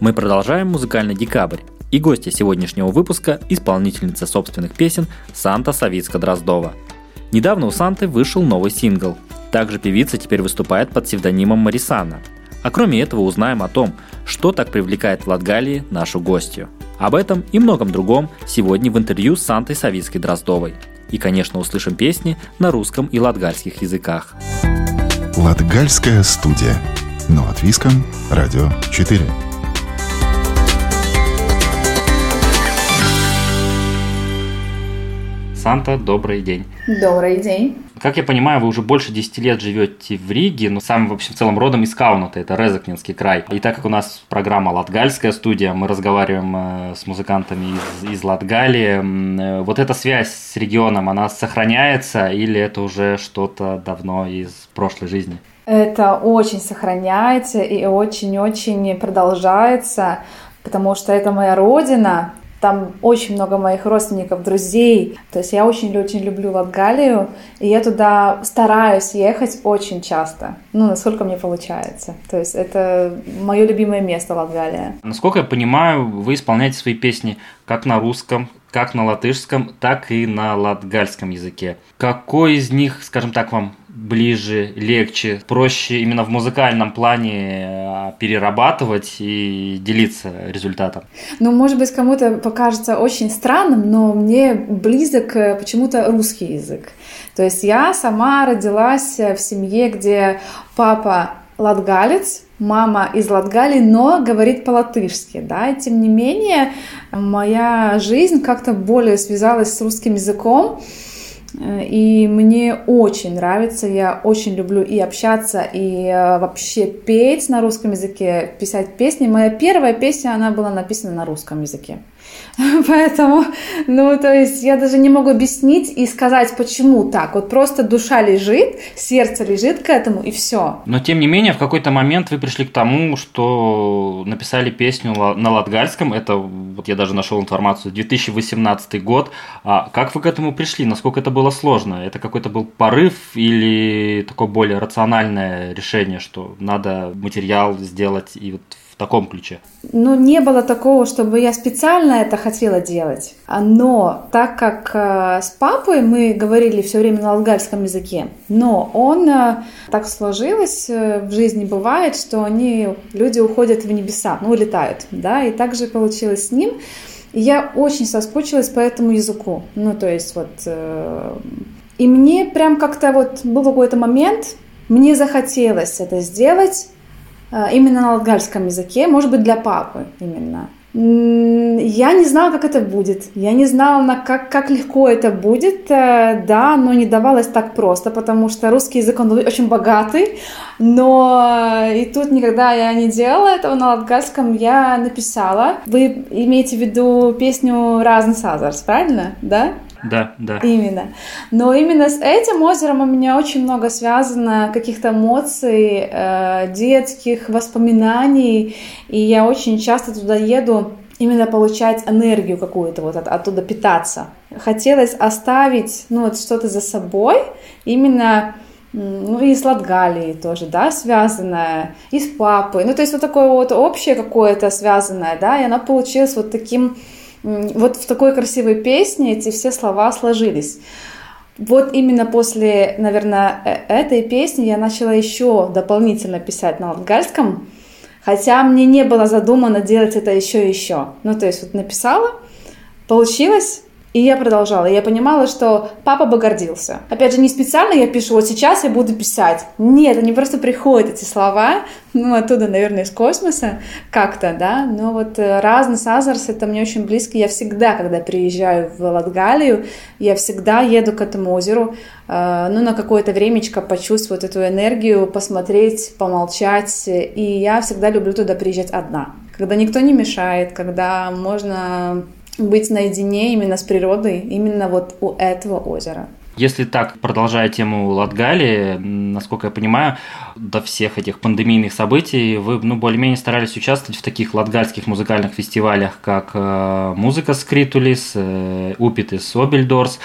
Мы продолжаем музыкальный декабрь. И гостья сегодняшнего выпуска – исполнительница собственных песен Санта Савицка-Дроздова. Недавно у Санты вышел новый сингл. Также певица теперь выступает под псевдонимом Марисана. А кроме этого узнаем о том, что так привлекает в Латгалии нашу гостью. Об этом и многом другом сегодня в интервью с Сантой Савицкой-Дроздовой. И, конечно, услышим песни на русском и латгальских языках. Латгальская студия. Но от Виском, Радио 4. Санта, добрый день. Добрый день. Как я понимаю, вы уже больше 10 лет живете в Риге, но сам, в общем, в целом родом из Кауната, это Резакнинский край. И так как у нас программа «Латгальская студия», мы разговариваем э, с музыкантами из, из Латгалии, э, вот эта связь с регионом, она сохраняется или это уже что-то давно из прошлой жизни? Это очень сохраняется и очень-очень продолжается, потому что это моя родина, там очень много моих родственников, друзей. То есть я очень-очень люблю Латгалию, и я туда стараюсь ехать очень часто. Ну, насколько мне получается. То есть это мое любимое место Латгалия. Насколько я понимаю, вы исполняете свои песни как на русском, как на латышском, так и на латгальском языке. Какой из них, скажем так, вам ближе, легче, проще именно в музыкальном плане а, перерабатывать и делиться результатом? Ну, может быть, кому-то покажется очень странным, но мне близок э, почему-то русский язык. То есть я сама родилась в семье, где папа латгалец, мама из Латгалии, но говорит по-латышски, да, и тем не менее моя жизнь как-то более связалась с русским языком, и мне очень нравится, я очень люблю и общаться, и э, вообще петь на русском языке, писать песни. Моя первая песня, она была написана на русском языке. Поэтому, ну, то есть я даже не могу объяснить и сказать, почему так. Вот просто душа лежит, сердце лежит к этому, и все. Но, тем не менее, в какой-то момент вы пришли к тому, что написали песню на латгальском. Это, вот я даже нашел информацию, 2018 год. А как вы к этому пришли? Насколько это было сложно? Это какой-то был порыв или такое более рациональное решение, что надо материал сделать и вот таком ключе? Ну, не было такого, чтобы я специально это хотела делать. Но так как э, с папой мы говорили все время на латгальском языке, но он э, так сложилось э, в жизни бывает, что они, люди уходят в небеса, ну, улетают, да, и так же получилось с ним. И я очень соскучилась по этому языку. Ну, то есть вот... И мне прям как-то вот был какой-то момент, мне захотелось это сделать, Э, именно на латгальском языке, может быть, для папы именно. Я не знала, как это будет. Я не знала, как, как легко это будет, э, да, но не давалось так просто, потому что русский язык, он очень богатый, но э, и тут никогда я не делала этого на латгальском, я написала. Вы имеете в виду песню «Разный Сазарс», правильно, да? Да, да. Именно. Но именно с этим озером у меня очень много связано каких-то эмоций, э, детских воспоминаний, и я очень часто туда еду именно получать энергию какую-то, вот от, оттуда питаться. Хотелось оставить, ну, вот что-то за собой, именно ну и с Латгалией тоже, да, связанное, и с папой, ну то есть вот такое вот общее какое-то связанное, да, и оно получилось вот таким вот в такой красивой песне эти все слова сложились. Вот именно после, наверное, э, этой песни я начала еще дополнительно писать на латгальском, хотя мне не было задумано делать это еще и еще. Ну, то есть вот написала, получилось, и я продолжала. Я понимала, что папа бы гордился. Опять же, не специально я пишу, вот сейчас я буду писать. Нет, они просто приходят, эти слова, ну, оттуда, наверное, из космоса как-то, да. Но вот э, разный Сазарс, это мне очень близко. Я всегда, когда приезжаю в Латгалию, я всегда еду к этому озеру, э, ну, на какое-то времечко почувствовать эту энергию, посмотреть, помолчать. И я всегда люблю туда приезжать одна когда никто не мешает, когда можно быть наедине именно с природой, именно вот у этого озера. Если так, продолжая тему Латгалии, насколько я понимаю, до всех этих пандемийных событий вы ну, более-менее старались участвовать в таких латгальских музыкальных фестивалях, как э, «Музыка Скритулис», э, «Упитис Обельдорс».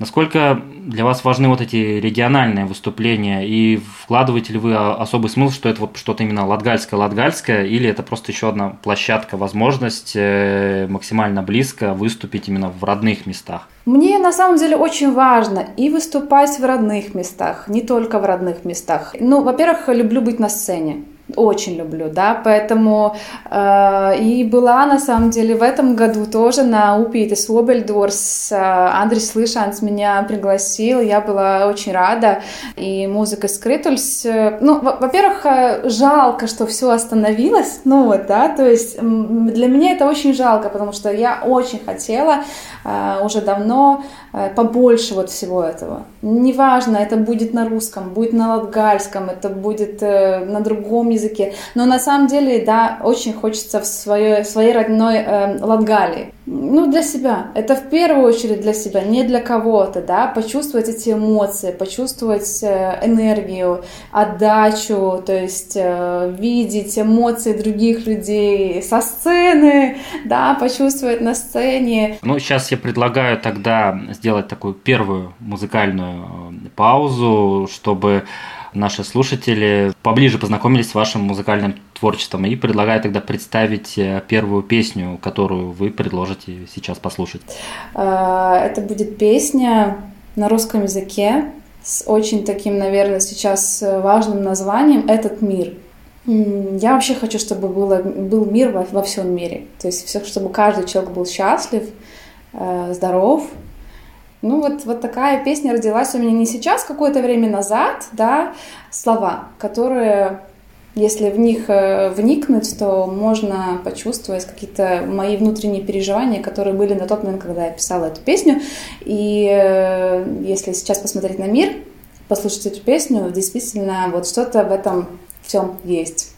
Насколько для вас важны вот эти региональные выступления и вкладываете ли вы особый смысл, что это вот что-то именно латгальское-латгальское или это просто еще одна площадка, возможность э, максимально близко выступить именно в родных местах? Мне на самом деле очень важно и выступать в родных местах, не только в родных местах. Ну, во-первых, люблю быть на сцене очень люблю, да, поэтому э, и была на самом деле в этом году тоже на Упите Свобельдорс, э, Андрей Слышанс меня пригласил, я была очень рада, и музыка Скрытульс, э, ну, во-первых, э, жалко, что все остановилось, ну вот, да, то есть для меня это очень жалко, потому что я очень хотела э, уже давно побольше вот всего этого, неважно, это будет на русском, будет на латгальском, это будет э, на другом языке. Но на самом деле, да, очень хочется в своей, своей родной э, Латгалии. Ну, для себя. Это в первую очередь для себя, не для кого-то, да, почувствовать эти эмоции, почувствовать э, энергию, отдачу, то есть э, видеть эмоции других людей со сцены, да, почувствовать на сцене. Ну, сейчас я предлагаю тогда сделать такую первую музыкальную э, паузу, чтобы наши слушатели поближе познакомились с вашим музыкальным творчеством и предлагаю тогда представить э, первую песню, которую вы предложите сейчас послушать. А, это будет песня на русском языке с очень таким, наверное, сейчас важным названием «Этот мир». Я вообще хочу, чтобы было, был мир во, во всем мире. То есть, все, чтобы каждый человек был счастлив, э, здоров, ну вот, вот такая песня родилась у меня не сейчас, какое-то время назад, да, слова, которые, если в них э, вникнуть, то можно почувствовать какие-то мои внутренние переживания, которые были на тот момент, когда я писала эту песню. И э, если сейчас посмотреть на мир, послушать эту песню, действительно вот что-то в этом всем есть.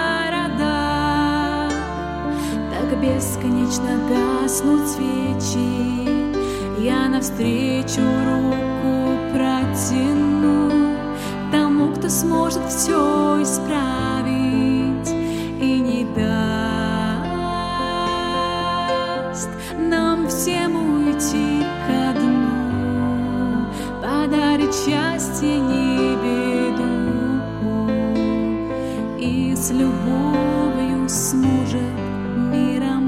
бесконечно гаснут свечи? Я навстречу руку протяну тому, кто сможет все исправить и не даст. всем уйти ко дну, подарит счастье, не беду, и с любовью сможет Mira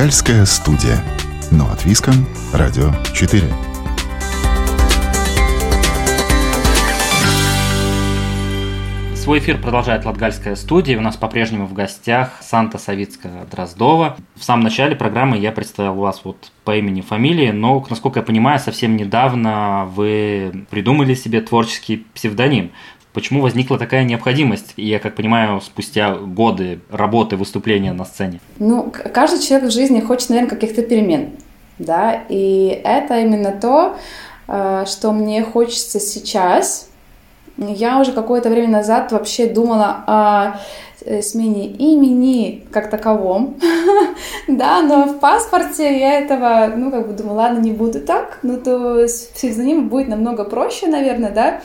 Латгальская студия. Но от Виском, Радио 4. Свой эфир продолжает Латгальская студия. У нас по-прежнему в гостях Санта Савицкая Дроздова. В самом начале программы я представил вас вот по имени, фамилии, но, насколько я понимаю, совсем недавно вы придумали себе творческий псевдоним. Почему возникла такая необходимость? Я, как понимаю, спустя годы работы, выступления на сцене. Ну, каждый человек в жизни хочет, наверное, каких-то перемен, да, и это именно то, э, что мне хочется сейчас, я уже какое-то время назад вообще думала о э, смене имени как таковом, да, но в паспорте я этого, ну, как бы думала, ладно, не буду так, ну, то псевдоним будет намного проще, наверное, да,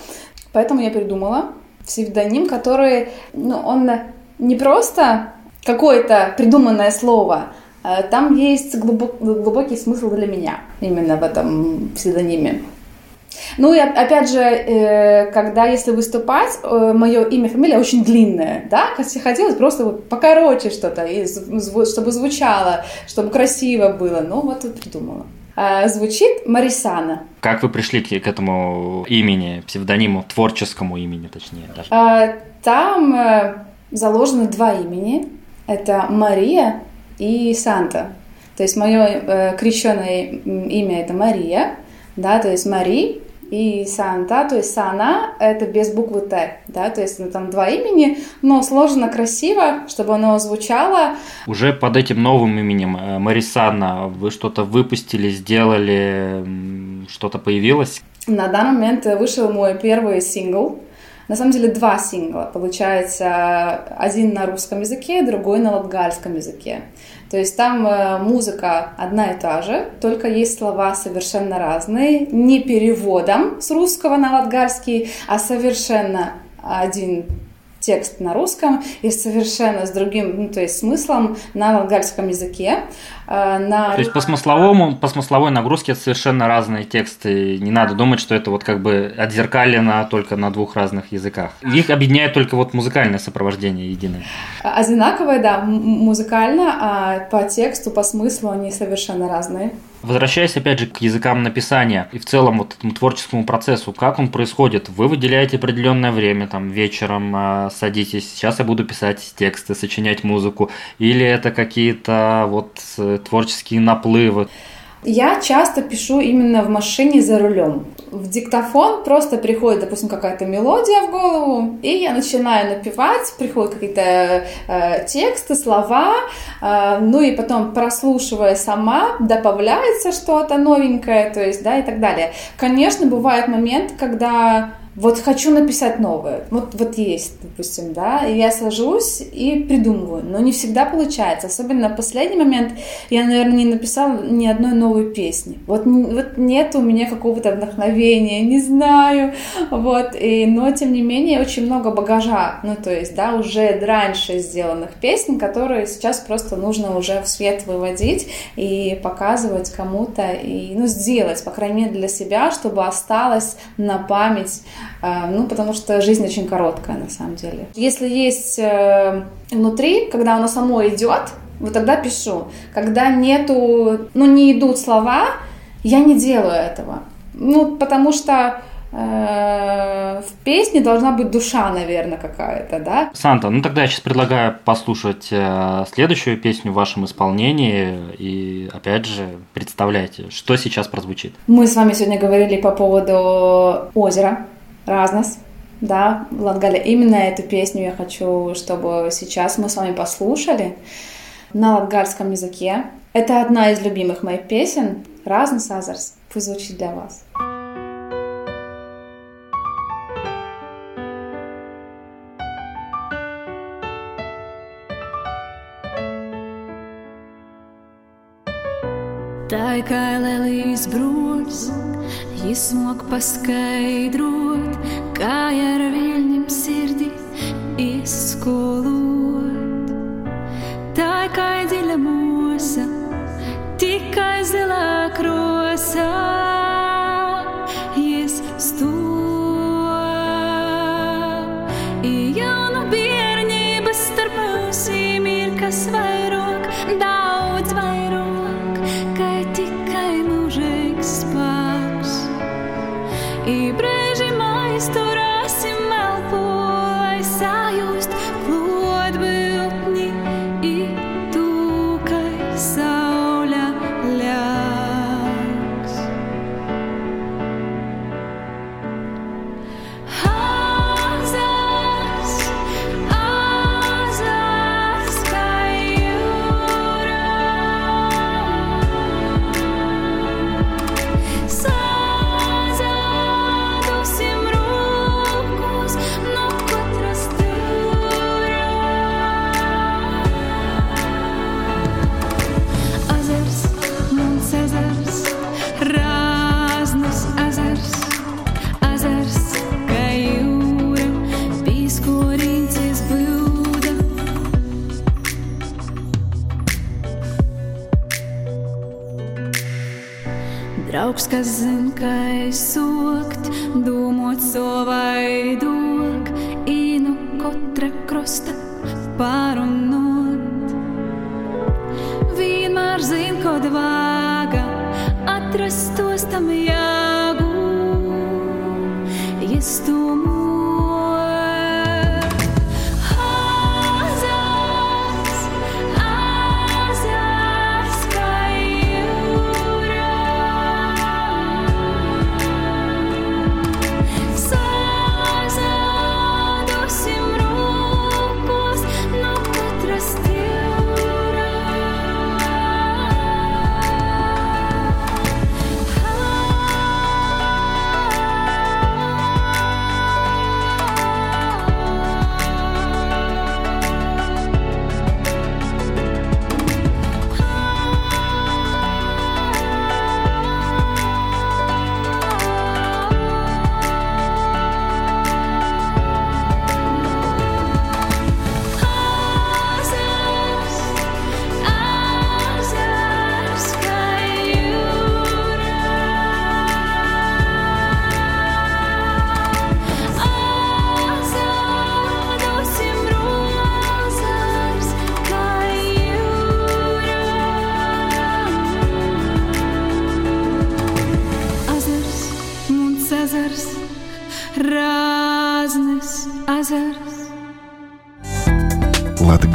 поэтому я придумала псевдоним, который, ну, он не просто какое-то придуманное слово, а там есть глубок, глубокий смысл для меня именно в этом псевдониме. Ну и опять же, э, когда если выступать, э, мое имя, фамилия очень длинная, да, хотелось просто покороче что-то, чтобы звучало, чтобы красиво было, ну вот и придумала. А, звучит Марисана. Как вы пришли к этому имени, псевдониму, творческому имени, точнее даже? А, там э, заложено два имени. Это Мария и Санта. То есть мое крещенное имя это Мария, да, то есть Мари, и Санта, то есть Сана, это без буквы Т, да, то есть ну, там два имени, но сложено красиво, чтобы оно звучало. Уже под этим новым именем э, Марисана вы что-то выпустили, сделали, что-то появилось? На данный момент вышел мой первый сингл, на самом деле два сингла. Получается, один на русском языке, другой на латгальском языке. То есть там э, музыка одна и та же, только есть слова совершенно разные, не переводом с русского на латгальский, а совершенно один текст на русском и совершенно с другим, ну, то есть смыслом на латгальском языке. Э, на... То есть по смысловому, по смысловой нагрузке это совершенно разные тексты. Не надо думать, что это вот как бы отзеркалено только на двух разных языках. Их объединяет только вот музыкальное сопровождение единое. Одинаковое, да, музыкально, а по тексту, по смыслу они совершенно разные. Возвращаясь опять же к языкам написания и в целом вот этому творческому процессу, как он происходит? Вы выделяете определенное время, там вечером э, садитесь, сейчас я буду писать тексты, сочинять музыку, или это какие-то вот э, творческие наплывы? Я часто пишу именно в машине за рулем. В диктофон просто приходит, допустим, какая-то мелодия в голову, и я начинаю напевать, приходят какие-то э, тексты, слова, э, ну и потом прослушивая сама, добавляется что-то новенькое, то есть, да, и так далее. Конечно, бывает момент, когда вот хочу написать новое, вот, вот есть, допустим, да, и я сажусь и придумываю, но не всегда получается, особенно в последний момент я, наверное, не написала ни одной новой песни, вот, вот нет у меня какого-то вдохновения, не знаю, вот, и, но, тем не менее, очень много багажа, ну, то есть, да, уже раньше сделанных песен, которые сейчас просто нужно уже в свет выводить и показывать кому-то, и, ну, сделать, по крайней мере, для себя, чтобы осталось на память ну, потому что жизнь очень короткая, на самом деле. Если есть э, внутри, когда оно само идет, вот тогда пишу. Когда нету, ну, не идут слова, я не делаю этого. Ну, потому что э, в песне должна быть душа, наверное, какая-то, да? Санта, ну тогда я сейчас предлагаю послушать э, следующую песню в вашем исполнении и, опять же, представляйте, что сейчас прозвучит. Мы с вами сегодня говорили по поводу озера, Разнос, да, Латгаля. Именно эту песню я хочу, чтобы сейчас мы с вами послушали на латгальском языке. Это одна из любимых моих песен. Разнос Азарс. Пусть звучит для вас. Tā kā Lelijas broļs, Jis mok paskaidrot, kā ar viņam sirdi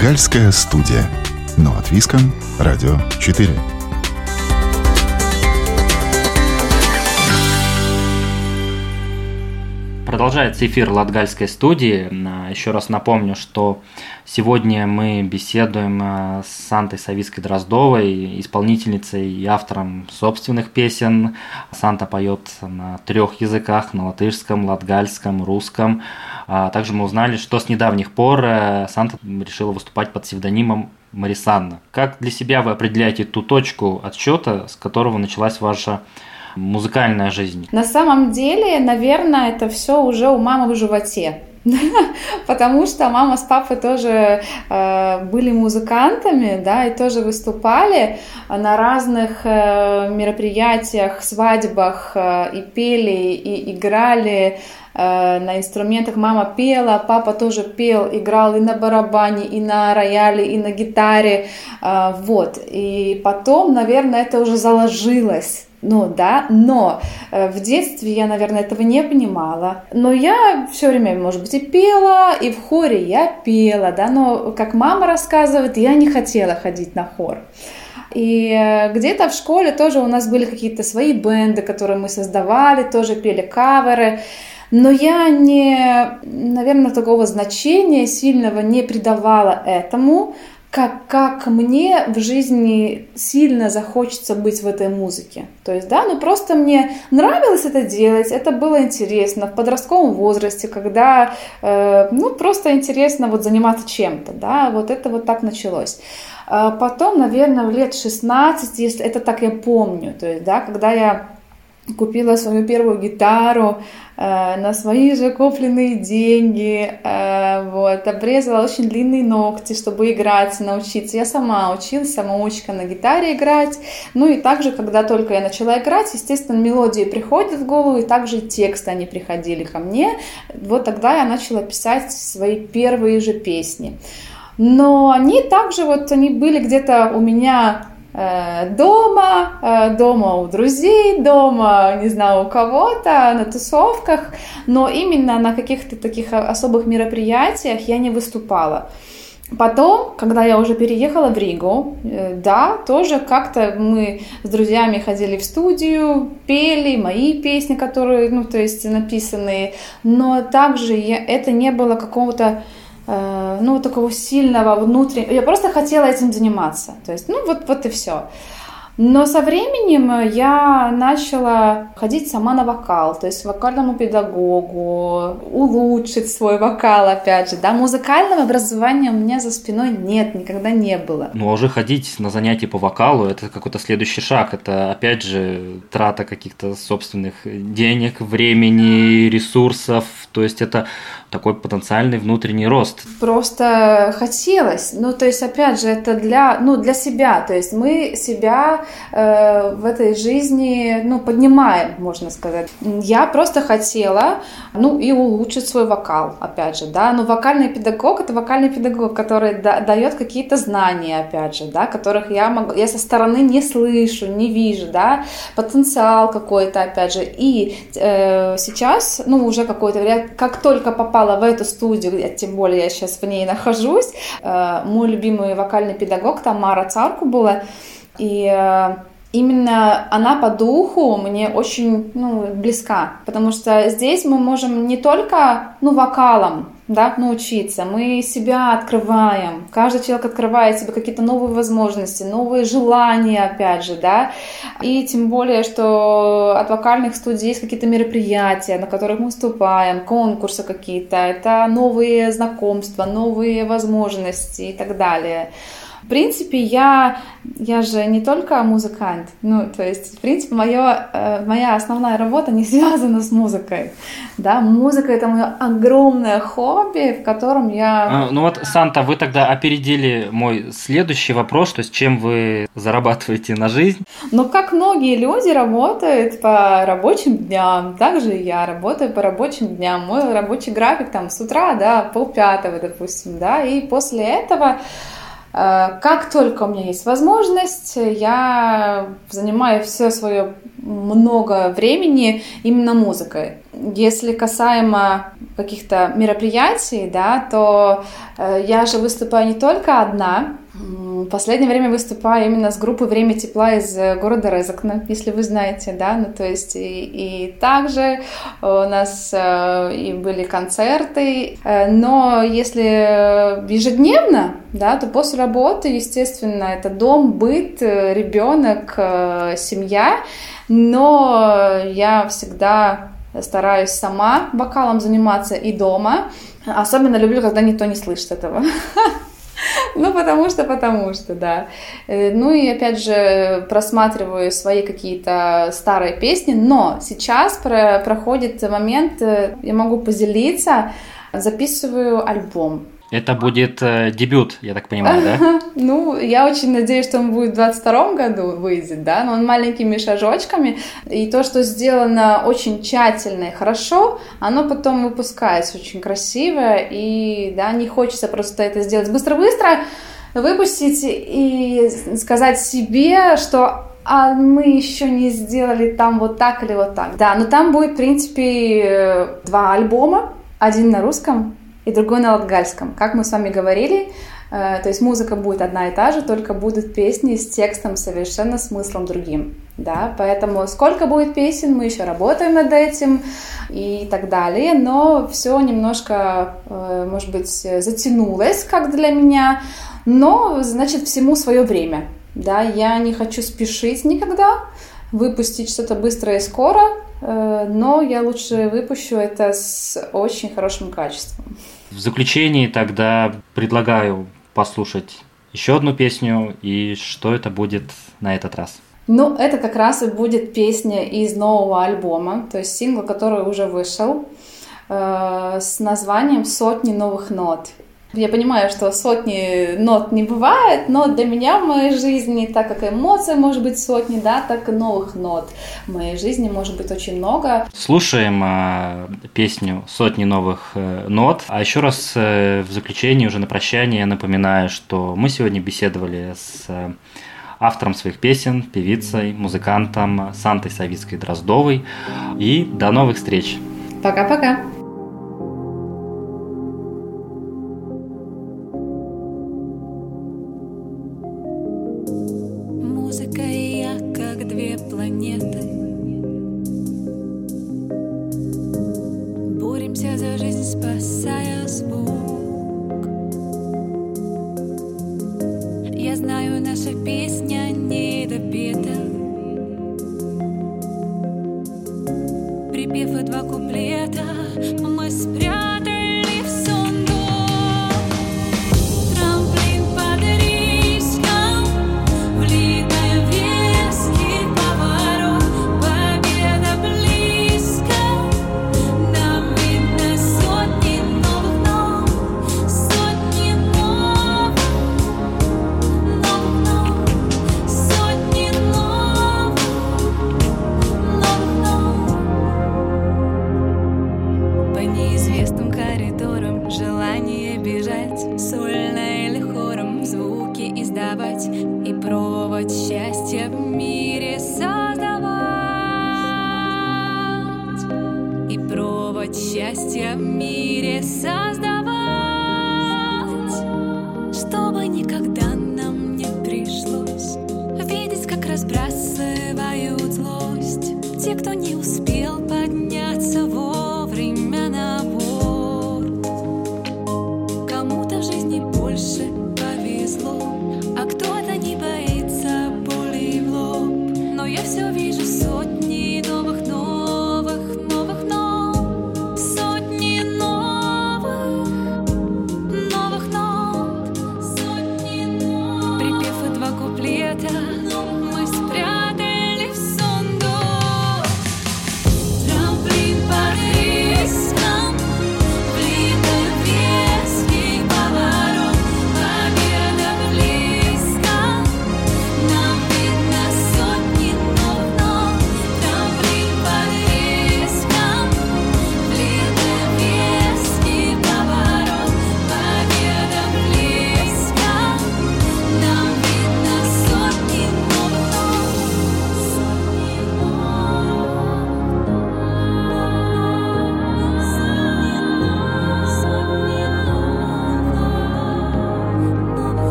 Латгальская студия. Но от Виском. Радио 4. Продолжается эфир Латгальской студии. Еще раз напомню, что сегодня мы беседуем э, с Сантой Савицкой Дроздовой, исполнительницей и автором собственных песен. Санта поет на трех языках, на латышском, латгальском, русском. А также мы узнали, что с недавних пор э, Санта решила выступать под псевдонимом Марисанна. Как для себя вы определяете ту точку отсчета, с которого началась ваша музыкальная жизнь? На самом деле, наверное, это все уже у мамы в животе. Потому что мама с папой тоже э, были музыкантами, да, и тоже выступали на разных э, мероприятиях, свадьбах э, и пели, и играли Э, на инструментах мама пела, папа тоже пел, играл и на барабане, и на рояле, и на гитаре, э, вот. И потом, наверное, это уже заложилось. Ну да, но э, в детстве я, наверное, этого не понимала. Но я все время, может быть, и пела, и в хоре я пела, да, но, как мама рассказывает, я не хотела ходить на хор. И где-то в школе тоже у нас были какие-то свои бенды, которые мы создавали, тоже пели каверы. Но я не, наверное, такого значения сильного не придавала этому, как, как мне в жизни сильно захочется быть в этой музыке. То есть, да, ну просто мне нравилось это делать, это было интересно в подростковом возрасте, когда, э, ну, просто интересно вот заниматься чем-то, да, вот это вот так началось. А потом, наверное, в лет 16, если это так я помню, то есть, да, когда я купила свою первую гитару э, на свои же купленные деньги, э, вот, обрезала очень длинные ногти, чтобы играть, научиться. Я сама училась, самоучка на гитаре играть. Ну и также, когда только я начала играть, естественно, мелодии приходят в голову, и также тексты они приходили ко мне. Вот тогда я начала писать свои первые же песни. Но они также вот, они были где-то у меня дома, э, дома у друзей, дома, не знаю, у кого-то, на тусовках, но именно на каких-то таких особых мероприятиях я не выступала. Потом, когда я уже переехала в Ригу, э, да, тоже как-то мы с друзьями ходили в студию, пели мои песни, которые, ну, то есть написанные, но также я, это не было какого-то Э, ну, такого сильного внутреннего... Я просто хотела этим заниматься. То есть, ну, вот, вот и все. Но со временем я начала ходить сама на вокал, то есть вокальному педагогу, улучшить свой вокал, опять же, да, музыкального образования у меня за спиной нет, никогда не было. Ну, а уже ходить на занятия по вокалу, это какой-то следующий шаг, это, опять же, трата каких-то собственных денег, времени, ресурсов, то есть это такой потенциальный внутренний рост. Просто хотелось, ну, то есть, опять же, это для, ну, для себя, то есть мы себя э, в этой жизни, ну, поднимаем, можно сказать. Я просто хотела, ну, и улучшить свой вокал, опять же, да, но вокальный педагог — это вокальный педагог, который да, дает какие-то знания, опять же, да, которых я могу, я со стороны не слышу, не вижу, да, потенциал какой-то, опять же, и э, сейчас, ну, уже какое-то время, как только попала в эту студию, я, тем более я сейчас в ней нахожусь, э, мой любимый вокальный педагог Тамара Царку была, и э, именно она по духу мне очень ну, близка, потому что здесь мы можем не только ну, вокалом да, научиться, мы себя открываем, каждый человек открывает себе какие-то новые возможности, новые желания, опять же, да, и тем более, что от вокальных студий есть какие-то мероприятия, на которых мы выступаем, конкурсы какие-то, это новые знакомства, новые возможности и так далее принципе, я, я же не только музыкант. Ну, то есть, в принципе, моё, э, моя основная работа не связана с музыкой. Да, музыка — это мое огромное хобби, в котором я... А, ну вот, Санта, вы тогда опередили мой следующий вопрос, то есть чем вы зарабатываете на жизнь? Ну, как многие люди работают по рабочим дням, также я работаю по рабочим дням. Мой рабочий график там с утра, да, полпятого, допустим, да, и после этого как только у меня есть возможность, я занимаю все свое много времени именно музыкой. Если касаемо каких-то мероприятий, да, то э, я же выступаю не только одна, в последнее время выступаю именно с группой «Время тепла» из э, города Резакна, если вы знаете, да, ну то есть и, и также у нас э, и были концерты, э, но если ежедневно, да, то после работы, естественно, это дом, быт, ребенок, семья, но я всегда стараюсь сама вокалом заниматься и дома. Особенно люблю, когда никто не слышит этого. Ну, потому что, потому что, да. Э, ну и опять же просматриваю свои какие-то старые песни, но сейчас про проходит момент, э, я могу поделиться, записываю альбом. Это будет э, дебют, я так понимаю, да? Ну, я очень надеюсь, что он будет в 22 году выйдет, да, но он маленькими шажочками. И то, что сделано очень тщательно и хорошо, оно потом выпускается очень красиво, и, да, не хочется просто это сделать быстро-быстро, выпустить и сказать себе, что а мы еще не сделали там вот так или вот так. Да, но там будет, в принципе, э, два альбома, один на русском, и другой на латгальском. Как мы с вами говорили, э, то есть музыка будет одна и та же, только будут песни с текстом совершенно смыслом другим. Да, поэтому сколько будет песен, мы еще работаем над этим и так далее, но все немножко, э, может быть, затянулось, как для меня, но, значит, всему свое время. Да, я не хочу спешить никогда, выпустить что-то быстро и скоро, э, но я лучше выпущу это с очень хорошим качеством. В заключении тогда предлагаю послушать еще одну песню, и что это будет на этот раз? Ну, это как раз и будет песня из нового альбома, то есть сингл, который уже вышел, э, с названием «Сотни новых нот». Я понимаю, что сотни нот не бывает, но для меня в моей жизни, так как эмоций может быть сотни, да, так и новых нот в моей жизни может быть очень много. Слушаем э, песню «Сотни новых э, нот». А еще раз э, в заключение, уже на прощание, напоминаю, что мы сегодня беседовали с э, автором своих песен, певицей, музыкантом Сантой Савицкой Дроздовой. И до новых встреч! Пока-пока!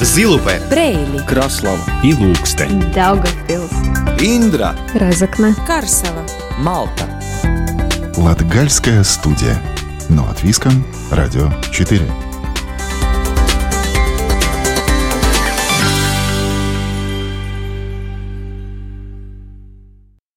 Zilupē, Reili, и Ilūkste, Daugavpils, Индра, Разокна, Карсова, Малта. Латгальская студия. Но от Виском, Радио 4.